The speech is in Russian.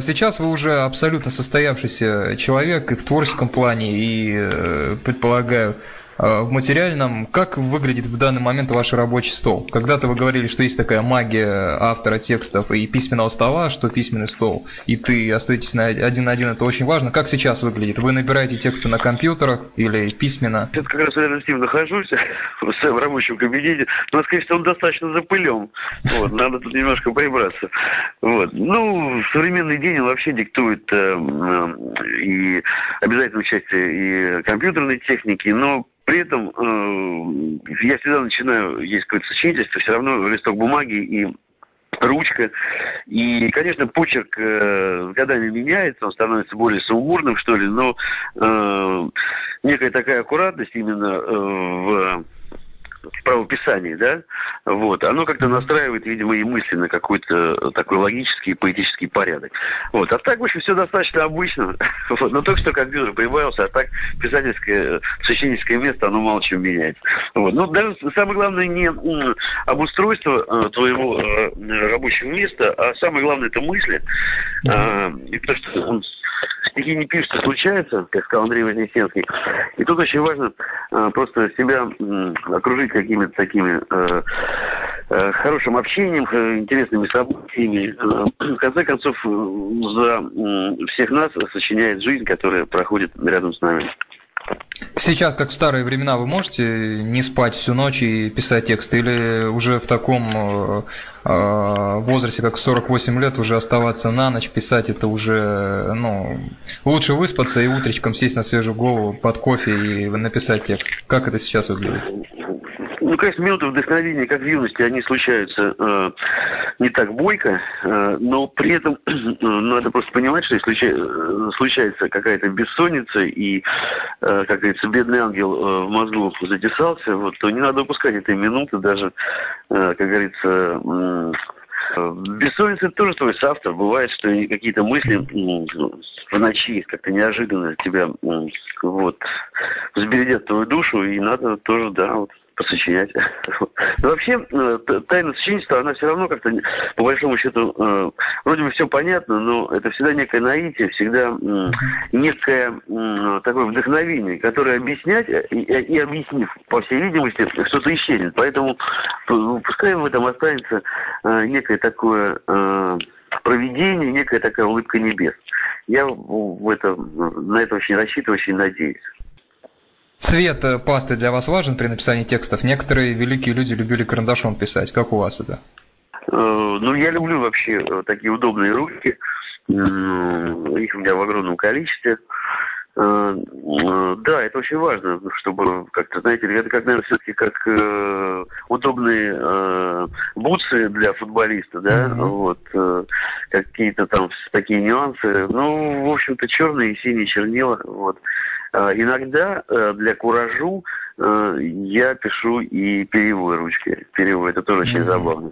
Сейчас вы уже абсолютно состоявшийся человек и в творческом плане, и, э, предполагаю, в материальном, как выглядит в данный момент ваш рабочий стол? Когда-то вы говорили, что есть такая магия автора текстов и письменного стола, что письменный стол, и ты остаетесь на один на один, это очень важно. Как сейчас выглядит? Вы набираете тексты на компьютерах или письменно? Я как раз рядом с ним нахожусь в рабочем кабинете, но, скорее всего, он достаточно запылен. Вот, надо тут немножко прибраться. Вот. Ну, современный день он вообще диктует э, э, и обязательно участие и компьютерной техники, но при этом э, я всегда начинаю, есть какое-то сочинительство, все равно листок бумаги и ручка. И, конечно, почерк э, годами меняется, он становится более сумбурным, что ли, но э, некая такая аккуратность именно э, в в правописании, да, вот, оно как-то настраивает, видимо, и мысли на какой-то такой логический и поэтический порядок. Вот, а так, в общем, все достаточно обычно, вот, но только что компьютер прибавился, а так писательское, сочинительское место, оно мало чем меняется. Вот, но даже самое главное не обустройство э, твоего э, рабочего места, а самое главное это мысли, а, и то, что стихи не пишутся, случаются, как сказал Андрей Вознесенский. И тут очень важно э, просто себя э, окружить какими-то такими э, э, хорошим общением, э, интересными событиями. Э, в конце концов, за всех нас сочиняет жизнь, которая проходит рядом с нами. Сейчас, как в старые времена, вы можете не спать всю ночь и писать текст? Или уже в таком э, э, возрасте, как 48 лет, уже оставаться на ночь, писать это уже, ну, лучше выспаться и утречком сесть на свежую голову под кофе и написать текст? Как это сейчас выглядит? Ну, конечно, минуты вдохновения, как в юности, они случаются э, не так бойко, э, но при этом э, надо просто понимать, что если э, случается какая-то бессонница и, э, как говорится, бедный ангел э, в мозгу затесался, вот, то не надо упускать этой минуты даже, э, как говорится, э, Бессонница тоже твой соавтор. Бывает, что какие-то мысли в ночи как-то неожиданно тебя вот взбередят твою душу, и надо тоже, да, вот посочинять. Но вообще, э, тайна сочинительства, она все равно как-то, по большому счету, э, вроде бы все понятно, но это всегда некое наитие, всегда некое такое вдохновение, которое объяснять и, и объяснив, по всей видимости, что-то исчезнет. Поэтому пускай в этом останется э, некое такое проведение, некая такая улыбка небес. Я в это, на это очень рассчитываю, очень надеюсь. Цвет э, пасты для вас важен при написании текстов? Некоторые великие люди любили карандашом писать. Как у вас это? Э, ну, я люблю вообще э, такие удобные ручки. Их у меня в огромном количестве. Да, это очень важно, чтобы как-то, знаете, это как, наверное, все-таки как э, удобные э, бутсы для футболиста, да, mm-hmm. вот, э, какие-то там такие нюансы. Ну, в общем-то, черные и синие чернила, вот. А, иногда э, для куражу э, я пишу и перьевой ручкой. Перьевой это тоже очень забавно.